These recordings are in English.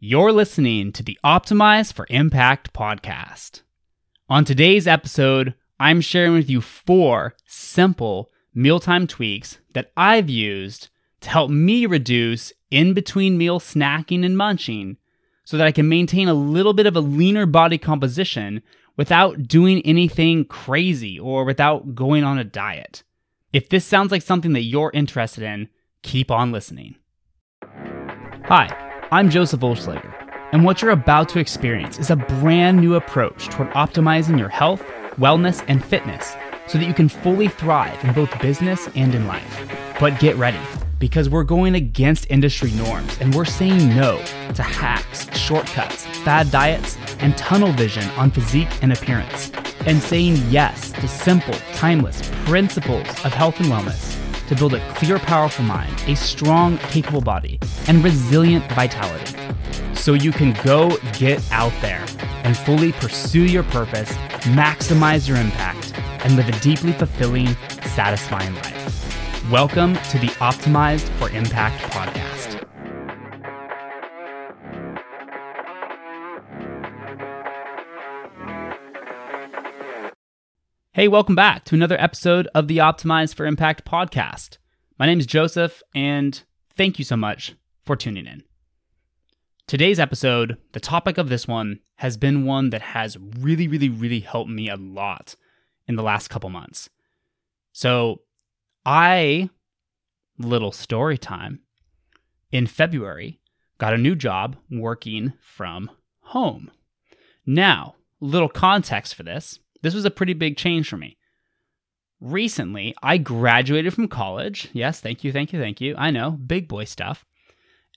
You're listening to the Optimize for Impact podcast. On today's episode, I'm sharing with you four simple mealtime tweaks that I've used to help me reduce in between meal snacking and munching so that I can maintain a little bit of a leaner body composition without doing anything crazy or without going on a diet. If this sounds like something that you're interested in, keep on listening. Hi, I'm Joseph Olschlager, and what you're about to experience is a brand new approach toward optimizing your health, wellness, and fitness so that you can fully thrive in both business and in life. But get ready because we're going against industry norms and we're saying no to hacks, shortcuts, fad diets, and tunnel vision on physique and appearance, and saying yes to simple, timeless principles of health and wellness to build a clear, powerful mind, a strong, capable body, and resilient vitality. So you can go get out there and fully pursue your purpose, maximize your impact, and live a deeply fulfilling, satisfying life. Welcome to the Optimized for Impact podcast. Hey, welcome back to another episode of the Optimized for Impact podcast. My name is Joseph, and thank you so much for tuning in. Today's episode, the topic of this one, has been one that has really, really, really helped me a lot in the last couple months. So, I, little story time, in February, got a new job working from home. Now, little context for this this was a pretty big change for me. Recently, I graduated from college. Yes, thank you, thank you, thank you. I know, big boy stuff.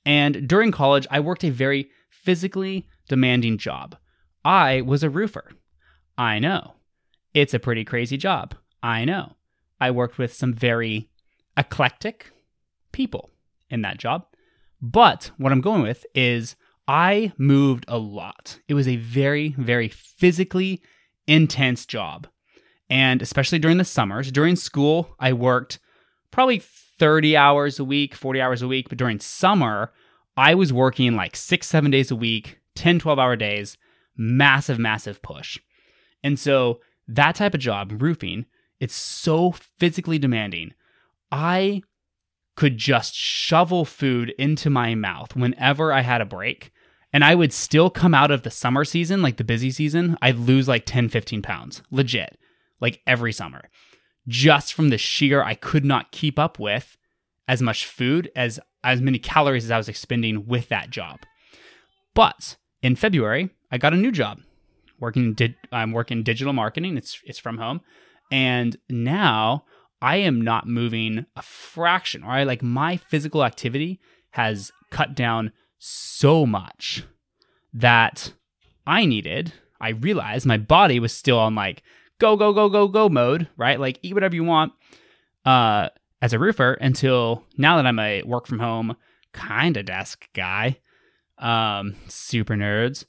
And during college, I worked a very physically demanding job. I was a roofer. I know. It's a pretty crazy job. I know. I worked with some very eclectic people in that job. But what I'm going with is I moved a lot. It was a very, very physically intense job. And especially during the summers, during school, I worked probably 30 hours a week, 40 hours a week. But during summer, I was working like six, seven days a week, 10, 12 hour days, massive, massive push. And so that type of job, roofing, it's so physically demanding. I could just shovel food into my mouth whenever I had a break and I would still come out of the summer season, like the busy season, I'd lose like 10, 15 pounds, legit, like every summer, just from the sheer I could not keep up with as much food as as many calories as I was expending with that job. But in February, I got a new job. Working di- I'm working digital marketing. It's it's from home. And now I am not moving a fraction, I like my physical activity has cut down so much that I needed, I realized my body was still on like go, go, go, go, go mode, right? Like eat whatever you want uh, as a roofer until now that I'm a work from home kind of desk guy, um, super nerds,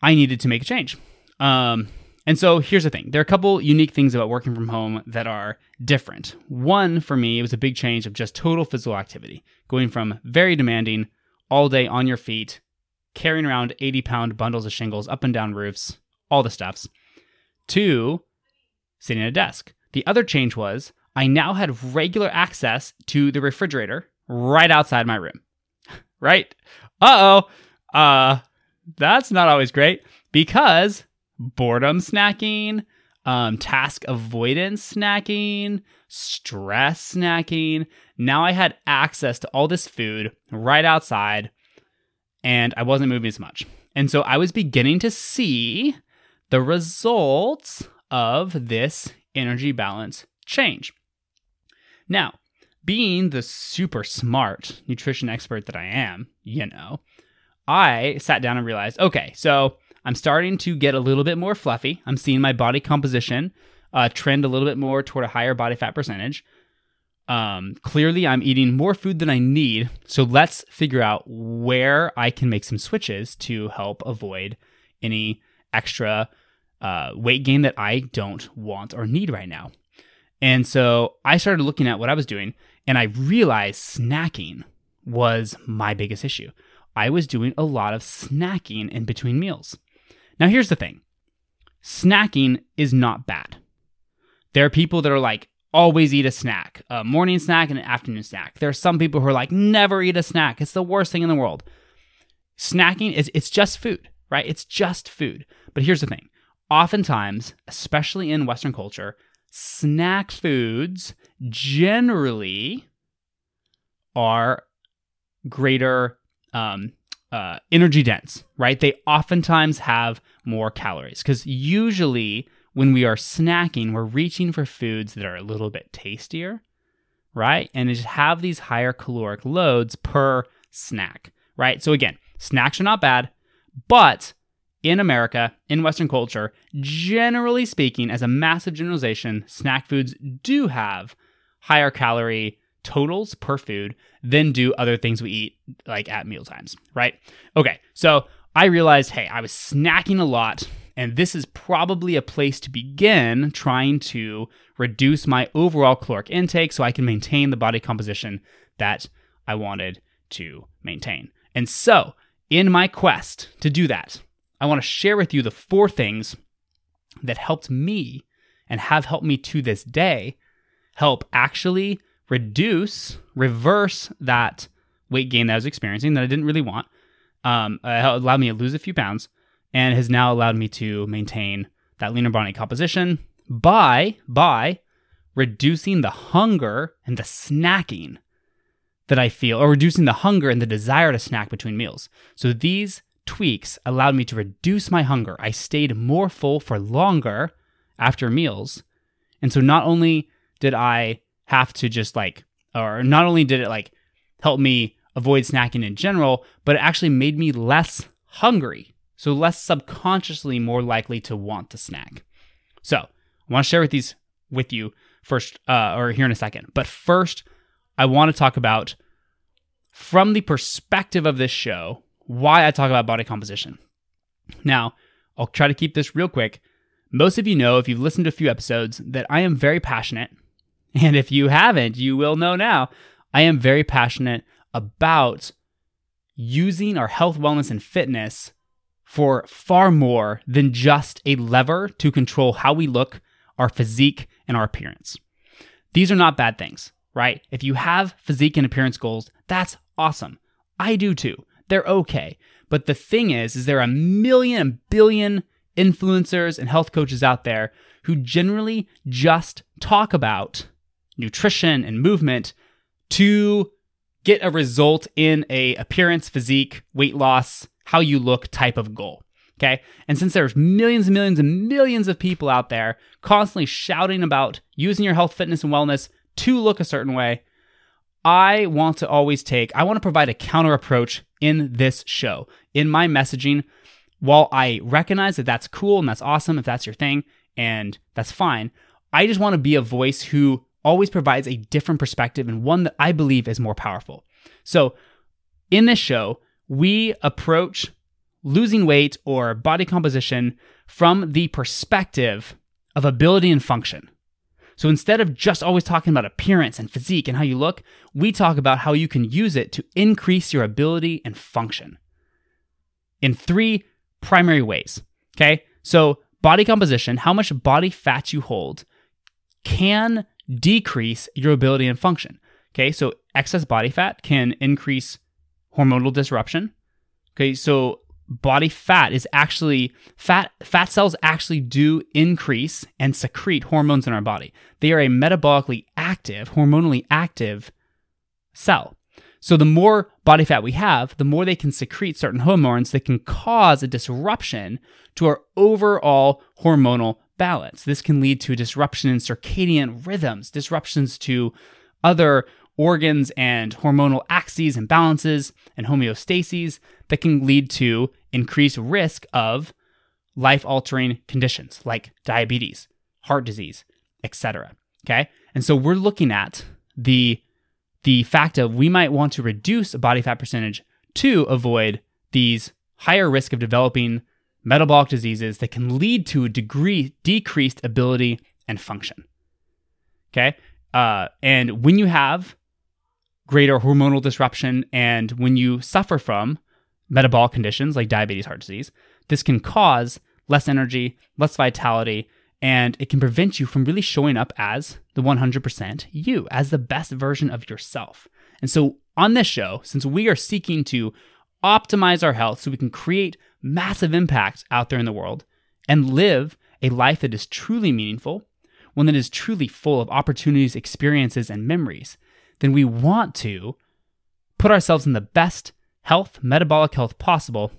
I needed to make a change. Um, and so here's the thing there are a couple unique things about working from home that are different. One, for me, it was a big change of just total physical activity, going from very demanding all day on your feet, carrying around 80 pound bundles of shingles up and down roofs, all the stuffs, to sitting at a desk. The other change was I now had regular access to the refrigerator right outside my room. right? Uh oh. Uh, that's not always great because boredom snacking, um, task avoidance snacking, stress snacking. Now I had access to all this food right outside and I wasn't moving as much. And so I was beginning to see the results of this energy balance change. Now, being the super smart nutrition expert that I am, you know, I sat down and realized okay, so I'm starting to get a little bit more fluffy. I'm seeing my body composition uh, trend a little bit more toward a higher body fat percentage. Um, clearly, I'm eating more food than I need. So let's figure out where I can make some switches to help avoid any extra uh, weight gain that I don't want or need right now. And so I started looking at what I was doing, and I realized snacking was my biggest issue. I was doing a lot of snacking in between meals. Now, here's the thing snacking is not bad. There are people that are like, always eat a snack, a morning snack and an afternoon snack. There are some people who are like, never eat a snack. It's the worst thing in the world. Snacking is it's just food, right? It's just food. But here's the thing. Oftentimes, especially in Western culture, snack foods generally are greater um, uh, energy dense, right? They oftentimes have more calories because usually when we are snacking, we're reaching for foods that are a little bit tastier, right? And just have these higher caloric loads per snack, right? So again, snacks are not bad, but in America, in Western culture, generally speaking, as a massive generalization, snack foods do have higher calorie totals per food than do other things we eat like at meal times, right? Okay, so I realized, hey, I was snacking a lot, and this is probably a place to begin trying to reduce my overall caloric intake so I can maintain the body composition that I wanted to maintain. And so, in my quest to do that, I want to share with you the four things that helped me and have helped me to this day help actually reduce, reverse that weight gain that I was experiencing that I didn't really want. Um, it allowed me to lose a few pounds and has now allowed me to maintain that leaner body composition by by reducing the hunger and the snacking that I feel, or reducing the hunger and the desire to snack between meals. So these tweaks allowed me to reduce my hunger. I stayed more full for longer after meals. And so not only did I have to just like, or not only did it like help me avoid snacking in general, but it actually made me less hungry. So less subconsciously more likely to want to snack. So I want to share with these with you first, uh, or here in a second. But first, I want to talk about from the perspective of this show, why I talk about body composition. Now, I'll try to keep this real quick. Most of you know, if you've listened to a few episodes, that I am very passionate. And if you haven't, you will know now. I am very passionate about using our health, wellness, and fitness for far more than just a lever to control how we look, our physique, and our appearance. These are not bad things, right? If you have physique and appearance goals, that's awesome. I do too they're okay. But the thing is, is there are a million and billion influencers and health coaches out there who generally just talk about nutrition and movement to get a result in a appearance, physique, weight loss, how you look type of goal. Okay. And since there's millions and millions and millions of people out there constantly shouting about using your health, fitness, and wellness to look a certain way, I want to always take, I want to provide a counter approach in this show, in my messaging. While I recognize that that's cool and that's awesome if that's your thing, and that's fine, I just want to be a voice who always provides a different perspective and one that I believe is more powerful. So, in this show, we approach losing weight or body composition from the perspective of ability and function. So instead of just always talking about appearance and physique and how you look, we talk about how you can use it to increase your ability and function in three primary ways. Okay. So, body composition, how much body fat you hold, can decrease your ability and function. Okay. So, excess body fat can increase hormonal disruption. Okay. So, body fat is actually fat fat cells actually do increase and secrete hormones in our body. They are a metabolically active, hormonally active cell. So the more body fat we have, the more they can secrete certain hormones that can cause a disruption to our overall hormonal balance. This can lead to disruption in circadian rhythms, disruptions to other organs and hormonal axes and balances and homeostases that can lead to increased risk of life altering conditions like diabetes, heart disease, etc. Okay? And so we're looking at the the fact of we might want to reduce a body fat percentage to avoid these higher risk of developing metabolic diseases that can lead to a degree decreased ability and function. Okay? Uh, and when you have greater hormonal disruption and when you suffer from metabolic conditions like diabetes, heart disease, this can cause less energy, less vitality, and it can prevent you from really showing up as the 100% you, as the best version of yourself. And so, on this show, since we are seeking to optimize our health so we can create massive impact out there in the world and live a life that is truly meaningful, one that is truly full of opportunities, experiences, and memories, then we want to put ourselves in the best health, metabolic health possible,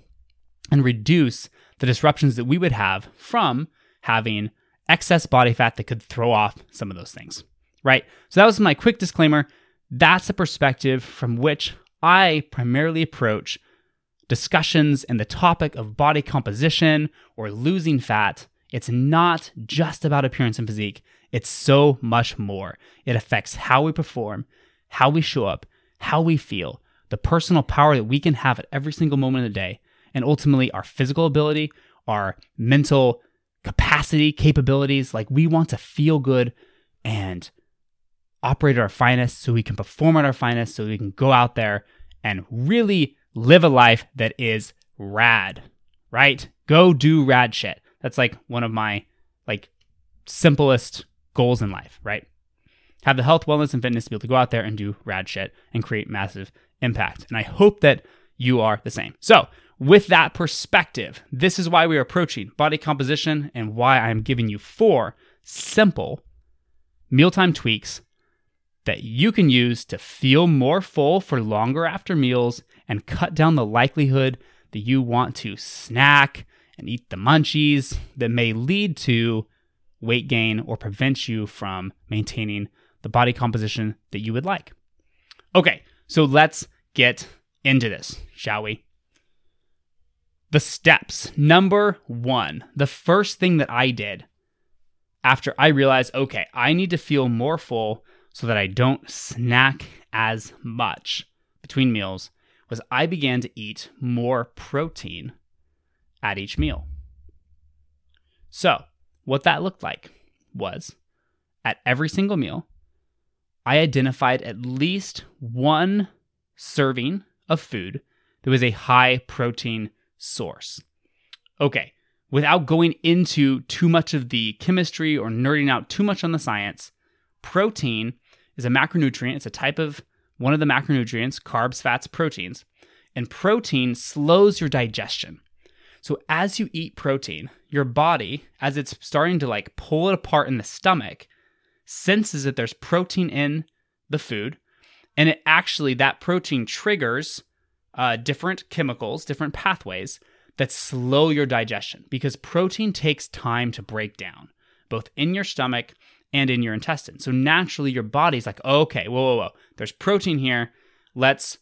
and reduce the disruptions that we would have from having excess body fat that could throw off some of those things, right? So that was my quick disclaimer. That's a perspective from which I primarily approach discussions and the topic of body composition or losing fat. It's not just about appearance and physique, it's so much more. It affects how we perform, how we show up, how we feel, the personal power that we can have at every single moment of the day, and ultimately our physical ability, our mental capacity, capabilities. Like we want to feel good and operate at our finest so we can perform at our finest, so we can go out there and really live a life that is rad, right? Go do rad shit. That's like one of my like simplest goals in life, right? Have the health, wellness, and fitness to be able to go out there and do rad shit and create massive impact. And I hope that you are the same. So, with that perspective, this is why we are approaching body composition and why I'm giving you four simple mealtime tweaks that you can use to feel more full for longer after meals and cut down the likelihood that you want to snack and eat the munchies that may lead to weight gain or prevent you from maintaining the body composition that you would like. Okay, so let's get into this, shall we? The steps. Number one, the first thing that I did after I realized, okay, I need to feel more full so that I don't snack as much between meals, was I began to eat more protein at each meal. So, what that looked like was at every single meal, I identified at least one serving of food that was a high protein source. Okay, without going into too much of the chemistry or nerding out too much on the science, protein is a macronutrient. It's a type of one of the macronutrients carbs, fats, proteins. And protein slows your digestion. So as you eat protein, your body, as it's starting to like pull it apart in the stomach, senses that there's protein in the food. And it actually, that protein triggers uh, different chemicals, different pathways that slow your digestion because protein takes time to break down, both in your stomach and in your intestine. So naturally, your body's like, oh, okay, whoa, whoa, whoa, there's protein here. Let's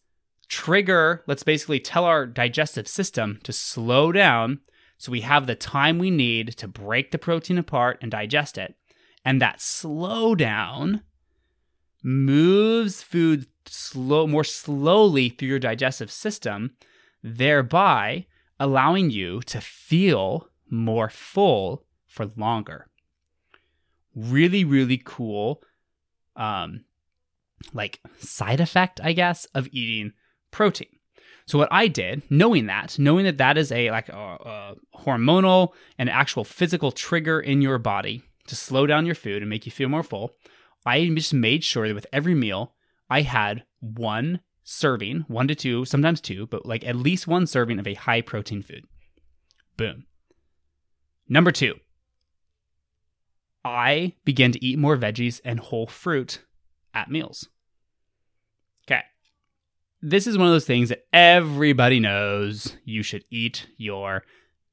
trigger, let's basically tell our digestive system to slow down so we have the time we need to break the protein apart and digest it. And that slowdown moves food slow more slowly through your digestive system, thereby allowing you to feel more full for longer. Really, really cool um like side effect, I guess, of eating protein. So what I did, knowing that, knowing that that is a like a, a hormonal and actual physical trigger in your body to slow down your food and make you feel more full, I just made sure that with every meal I had one serving, one to two, sometimes two, but like at least one serving of a high protein food. Boom. Number two, I began to eat more veggies and whole fruit at meals. Okay. This is one of those things that everybody knows you should eat your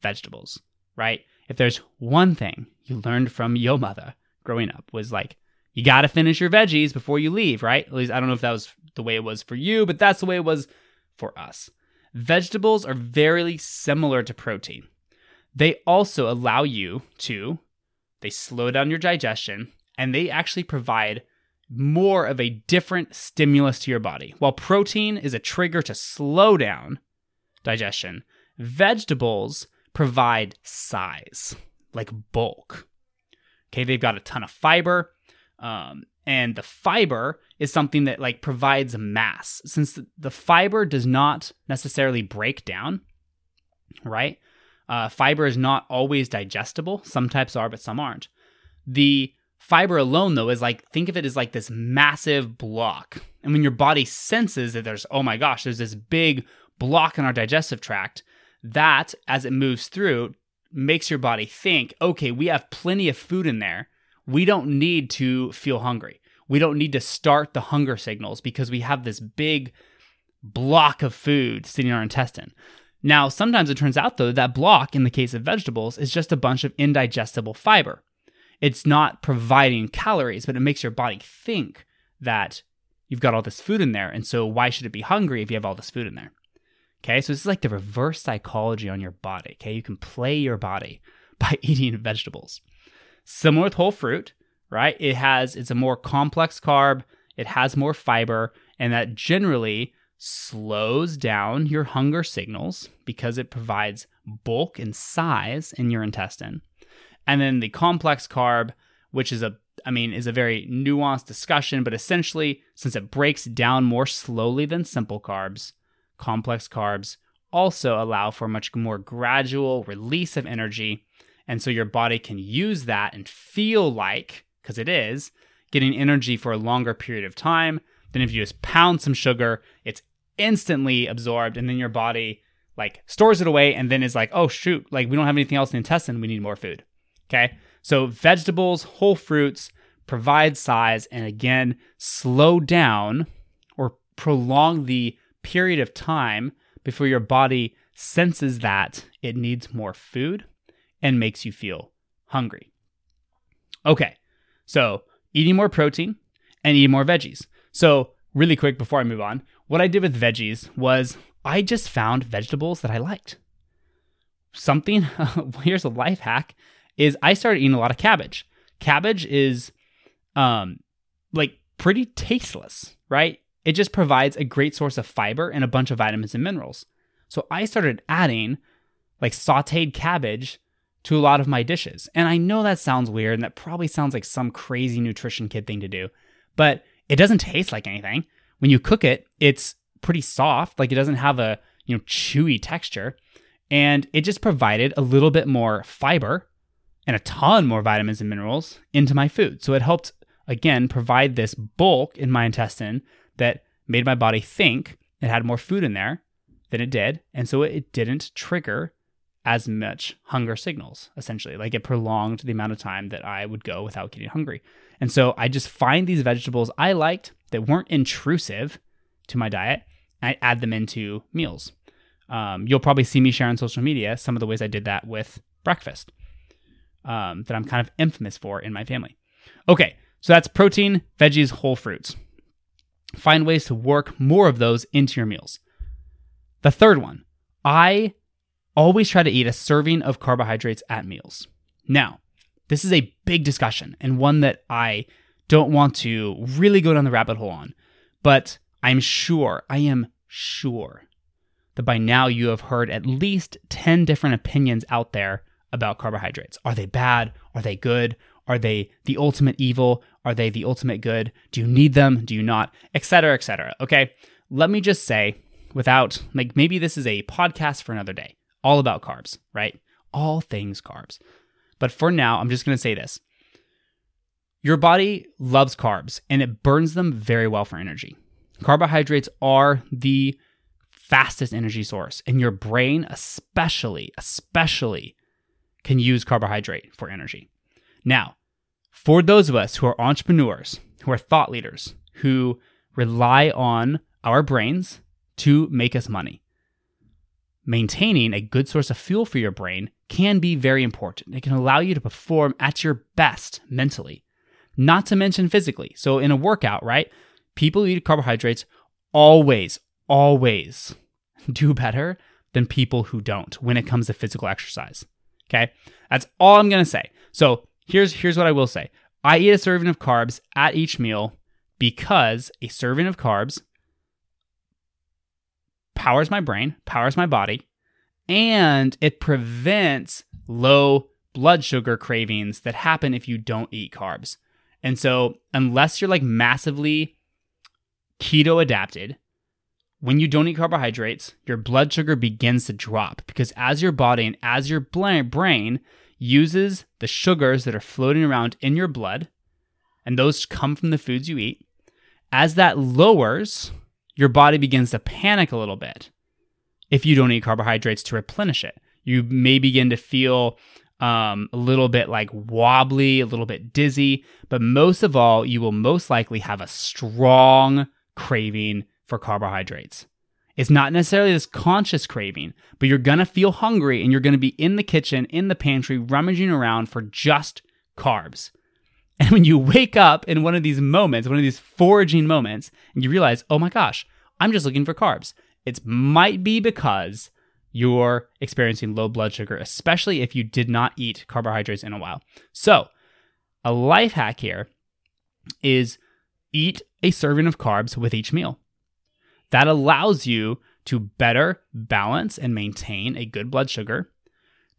vegetables, right? If there's one thing you learned from your mother growing up was like you got to finish your veggies before you leave, right? At least I don't know if that was the way it was for you, but that's the way it was for us. Vegetables are very similar to protein. They also allow you to they slow down your digestion and they actually provide more of a different stimulus to your body. While protein is a trigger to slow down digestion, vegetables provide size, like bulk. Okay, they've got a ton of fiber, Um, and the fiber is something that like provides mass since the fiber does not necessarily break down right uh, fiber is not always digestible some types are but some aren't the fiber alone though is like think of it as like this massive block and when your body senses that there's oh my gosh there's this big block in our digestive tract that as it moves through makes your body think okay we have plenty of food in there we don't need to feel hungry. We don't need to start the hunger signals because we have this big block of food sitting in our intestine. Now, sometimes it turns out though that block, in the case of vegetables, is just a bunch of indigestible fiber. It's not providing calories, but it makes your body think that you've got all this food in there. And so, why should it be hungry if you have all this food in there? Okay, so this is like the reverse psychology on your body. Okay, you can play your body by eating vegetables. Similar with whole fruit, right? It has it's a more complex carb, it has more fiber, and that generally slows down your hunger signals because it provides bulk and size in your intestine. And then the complex carb, which is a I mean, is a very nuanced discussion, but essentially, since it breaks down more slowly than simple carbs, complex carbs also allow for much more gradual release of energy and so your body can use that and feel like, because it is, getting energy for a longer period of time than if you just pound some sugar, it's instantly absorbed, and then your body like stores it away and then is like, oh shoot, like we don't have anything else in the intestine, we need more food. Okay. So vegetables, whole fruits provide size and again slow down or prolong the period of time before your body senses that it needs more food and makes you feel hungry. Okay, so eating more protein and eating more veggies. So, really quick before I move on, what I did with veggies was I just found vegetables that I liked. Something, here's a life hack, is I started eating a lot of cabbage. Cabbage is um like pretty tasteless, right? It just provides a great source of fiber and a bunch of vitamins and minerals. So I started adding like sauteed cabbage to a lot of my dishes. And I know that sounds weird and that probably sounds like some crazy nutrition kid thing to do, but it doesn't taste like anything. When you cook it, it's pretty soft, like it doesn't have a, you know, chewy texture, and it just provided a little bit more fiber and a ton more vitamins and minerals into my food. So it helped again provide this bulk in my intestine that made my body think it had more food in there than it did, and so it didn't trigger as much hunger signals, essentially. Like it prolonged the amount of time that I would go without getting hungry. And so I just find these vegetables I liked that weren't intrusive to my diet, I add them into meals. Um, you'll probably see me share on social media some of the ways I did that with breakfast um, that I'm kind of infamous for in my family. Okay, so that's protein, veggies, whole fruits. Find ways to work more of those into your meals. The third one, I always try to eat a serving of carbohydrates at meals. Now, this is a big discussion and one that I don't want to really go down the rabbit hole on, but I'm sure, I am sure that by now you have heard at least 10 different opinions out there about carbohydrates. Are they bad? Are they good? Are they the ultimate evil? Are they the ultimate good? Do you need them? Do you not? Etc. Etc. Okay. Let me just say, without, like, maybe this is a podcast for another day all about carbs, right? All things carbs. But for now, I'm just going to say this. Your body loves carbs and it burns them very well for energy. Carbohydrates are the fastest energy source, and your brain, especially, especially, can use carbohydrate for energy. Now, for those of us who are entrepreneurs, who are thought leaders, who rely on our brains to make us money, maintaining a good source of fuel for your brain can be very important. It can allow you to perform at your best mentally, not to mention physically. So, in a workout, right? People who eat carbohydrates always, always do better than people who don't when it comes to physical exercise. Okay? That's all I'm going to say. So, here's here's what I will say. I eat a serving of carbs at each meal because a serving of carbs powers my brain, powers my body, and it prevents low blood sugar cravings that happen if you don't eat carbs. And so, unless you're like massively keto adapted, when you don't eat carbohydrates, your blood sugar begins to drop because as your body and as your brain uses the sugars that are floating around in your blood, and those come from the foods you eat, as that lowers, your body begins to panic a little bit if you don't eat carbohydrates to replenish it. You may begin to feel um, a little bit like wobbly, a little bit dizzy, but most of all, you will most likely have a strong craving for carbohydrates. It's not necessarily this conscious craving, but you're gonna feel hungry and you're gonna be in the kitchen, in the pantry, rummaging around for just carbs. And when you wake up in one of these moments, one of these foraging moments, and you realize, oh my gosh, I'm just looking for carbs, it might be because you're experiencing low blood sugar, especially if you did not eat carbohydrates in a while. So, a life hack here is eat a serving of carbs with each meal. That allows you to better balance and maintain a good blood sugar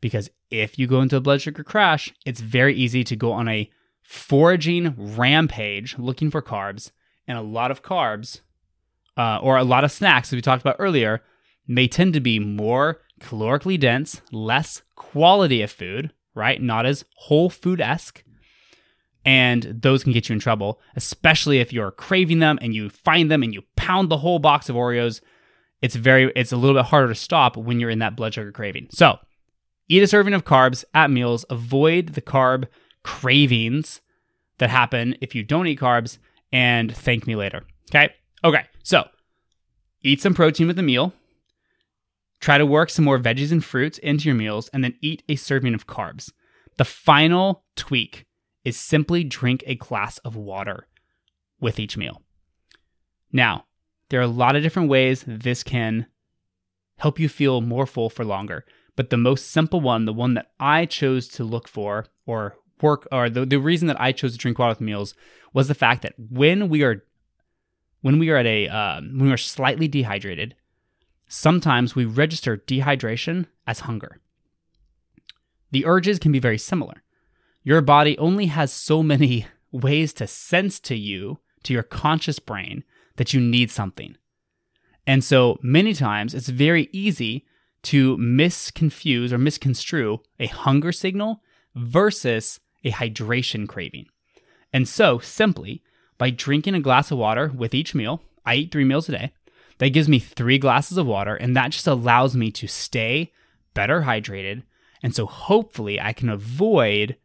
because if you go into a blood sugar crash, it's very easy to go on a foraging rampage looking for carbs, and a lot of carbs uh, or a lot of snacks, as we talked about earlier, may tend to be more calorically dense, less quality of food, right? Not as whole food esque. And those can get you in trouble, especially if you're craving them and you find them and you pound the whole box of Oreos. It's very, it's a little bit harder to stop when you're in that blood sugar craving. So, eat a serving of carbs at meals. Avoid the carb cravings that happen if you don't eat carbs, and thank me later. Okay. Okay. So, eat some protein with the meal Try to work some more veggies and fruits into your meals and then eat a serving of carbs. The final tweak is simply drink a glass of water with each meal. Now, there are a lot of different ways this can help you feel more full for longer, but the most simple one, the one that I chose to look for or work, or the, the reason that I chose to drink water with meals was the fact that when we are when we are at a um, when we are slightly dehydrated, Sometimes we register dehydration as hunger. The urges can be very similar. Your body only has so many ways to sense to you, to your conscious brain, that you need something. And so many times it's very easy to misconfuse or misconstrue a hunger signal versus a hydration craving. And so, simply by drinking a glass of water with each meal, I eat three meals a day, that gives me three glasses of water, and that just allows me to stay better hydrated. And so hopefully I can avoid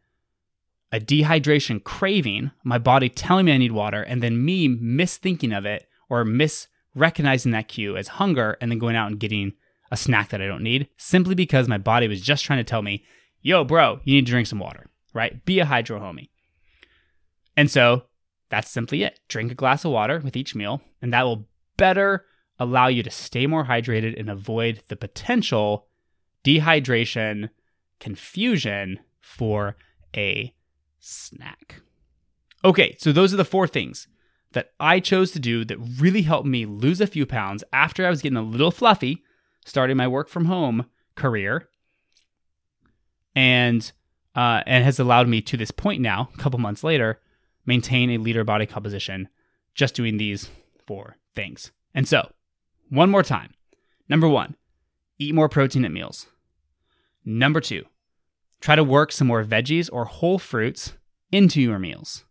a dehydration craving, my body telling me I need water, and then me misthinking of it or misrecognizing that cue as hunger and then going out and getting a snack that I don't need simply because my body was just trying to tell me, yo, bro, you need to drink some water, right? Be a hydro homie. And so that's simply it. Drink a glass of water with each meal, and that will better allow you to stay more hydrated and avoid the potential dehydration confusion for a snack. Okay, so those are the four things that I chose to do that really helped me lose a few pounds after I was getting a little fluffy starting my work from home career. And uh, and has allowed me to this point now, a couple months later, maintain a leader body composition just doing these four things. And so, one more time. Number one, eat more protein at meals. Number two, try to work some more veggies or whole fruits into your meals.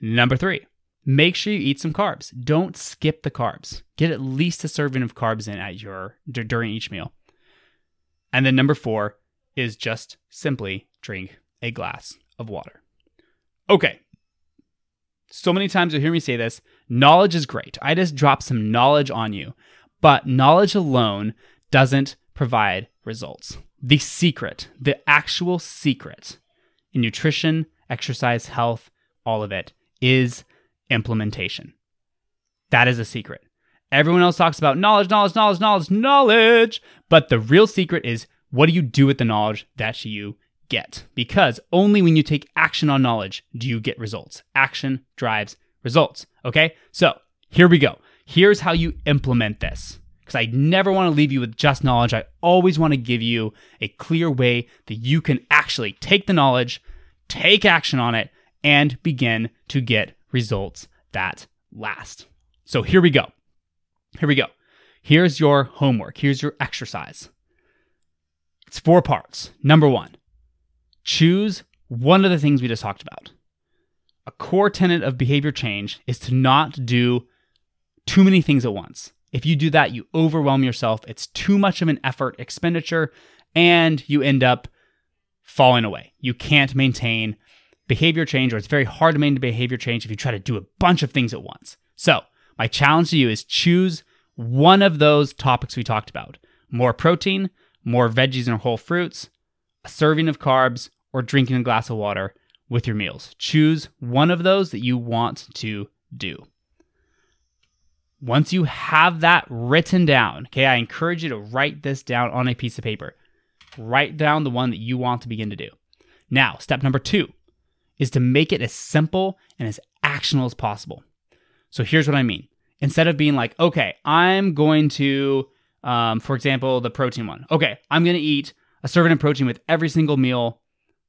Number three, make sure you eat some carbs. Don't skip the carbs. Get at least a serving of carbs in at your during each meal. And then number four is just simply drink a glass of water. Okay, so many times you hear me say this knowledge is great. I just drop some knowledge on you, but knowledge alone doesn't provide results. The secret, the actual secret in nutrition, exercise, health, all of it is implementation. That is a secret. Everyone else talks about knowledge, knowledge, knowledge, knowledge, knowledge, but the real secret is what do you do with the knowledge that you get because only when you take action on knowledge do you get results. Action drives results. Okay, so here we go. Here's how you implement this. Because I never want to leave you with just knowledge. I always want to give you a clear way that you can actually take the knowledge, take action on it, and begin to get results that last. So here we go. Here we go. Here's your homework. Here's your exercise. It's four parts. Number one, choose one of the things we just talked about. A core tenet of behavior change is to not do too many things at once. If you do that, you overwhelm yourself. It's too much of an effort expenditure, and you end up falling away. You can't maintain behavior change, or it's very hard to maintain behavior change if you try to do a bunch of things at once. So, my challenge to you is choose one of those topics we talked about more protein, more veggies and whole fruits, a serving of carbs, or drinking a glass of water with your meals. Choose one of those that you want to do. Once you have that written down, okay, I encourage you to write this down on a piece of paper. Write down the one that you want to begin to do. Now, step number two is to make it as simple and as actionable as possible. So here's what I mean. Instead of being like, okay, I'm going to, um, for example, the protein one. Okay, I'm going to eat a serving of protein with every single meal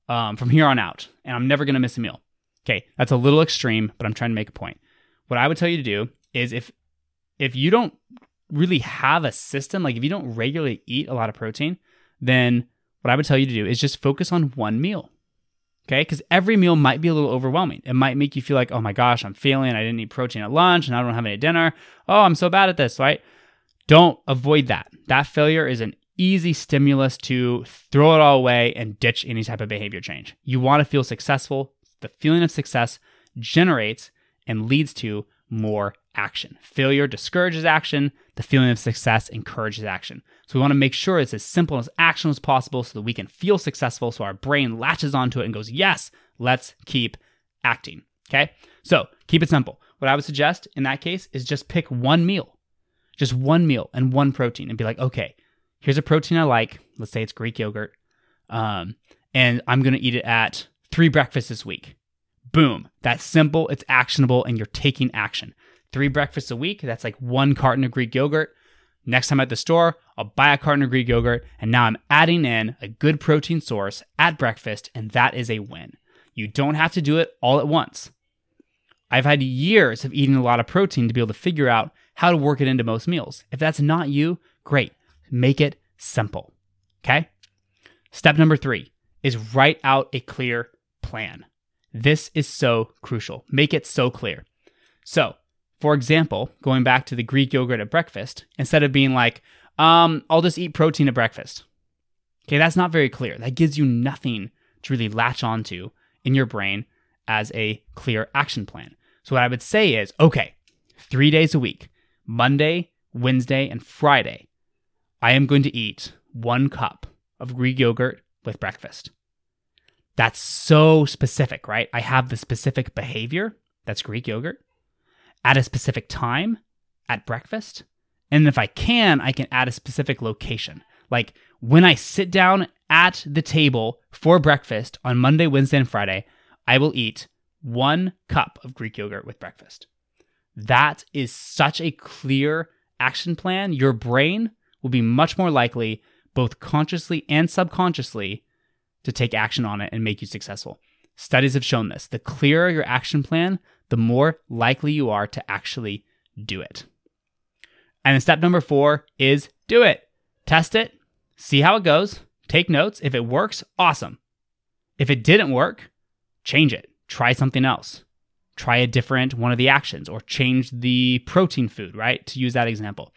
um, from here on out, and I'm never going to miss a meal. Okay, that's a little extreme, but I'm trying to make a point. What I would tell you to do is if if you don't really have a system, like if you don't regularly eat a lot of protein, then what I would tell you to do is just focus on one meal. Okay, because every meal might be a little overwhelming. It might make you feel like, oh my gosh, I'm failing. I didn't eat protein at lunch and I don't have any dinner. Oh, I'm so bad at this, right? Don't avoid that. That failure is an easy stimulus to throw it all away and ditch any type of behavior change. You want to feel successful. The feeling of success generates and leads to more action. Failure discourages action. The feeling of success encourages action. So we want to make sure it's as simple and as action as possible so that we can feel successful so our brain latches onto it and goes, yes, let's keep acting. Okay. So keep it simple. What I would suggest in that case is just pick one meal, just one meal and one protein and be like, okay, here's a protein I like. Let's say it's Greek yogurt. Um, and I'm going to eat it at three breakfasts this week. Boom. That's simple, it's actionable, and you're taking action. Three breakfasts a week, that's like one carton of Greek yogurt. Next time at the store, I'll buy a carton of Greek yogurt, and now I'm adding in a good protein source at breakfast, and that is a win. You don't have to do it all at once. I've had years of eating a lot of protein to be able to figure out how to work it into most meals. If that's not you, great. Make it simple. Okay? Step number three is write out a clear plan. This is so crucial. Make it so clear. So, for example, going back to the Greek yogurt at breakfast, instead of being like, um, I'll just eat protein at breakfast. Okay, that's not very clear. That gives you nothing to really latch onto in your brain as a clear action plan. So, what I would say is okay, three days a week, Monday, Wednesday, and Friday, I am going to eat one cup of Greek yogurt with breakfast. That's so specific, right? I have the specific behavior, that's Greek yogurt, at a specific time at breakfast. And if I can, I can add a specific location. Like when I sit down at the table for breakfast on Monday, Wednesday, and Friday, I will eat one cup of Greek yogurt with breakfast. That is such a clear action plan. Your brain will be much more likely, both consciously and subconsciously, to take action on it and make you successful. Studies have shown this. The clearer your action plan, the more likely you are to actually do it. And then step number four is do it. Test it, see how it goes, take notes. If it works, awesome. If it didn't work, change it. Try something else. Try a different one of the actions or change the protein food, right? To use that example.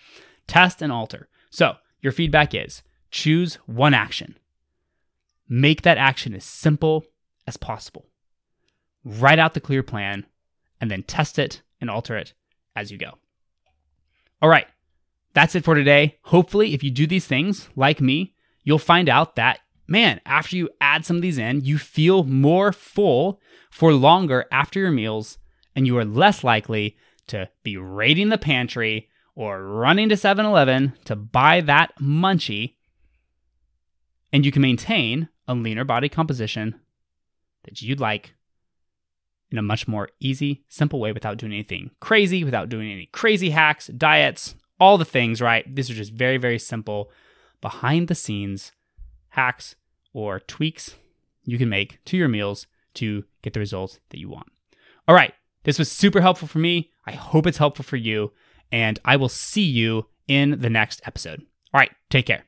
Test and alter. So, your feedback is choose one action. Make that action as simple as possible. Write out the clear plan and then test it and alter it as you go. All right, that's it for today. Hopefully, if you do these things like me, you'll find out that, man, after you add some of these in, you feel more full for longer after your meals, and you are less likely to be raiding the pantry or running to 7 Eleven to buy that munchie, and you can maintain a leaner body composition that you'd like in a much more easy, simple way without doing anything crazy, without doing any crazy hacks, diets, all the things, right? These are just very, very simple behind the scenes hacks or tweaks you can make to your meals to get the results that you want. All right, this was super helpful for me. I hope it's helpful for you, and I will see you in the next episode. All right, take care.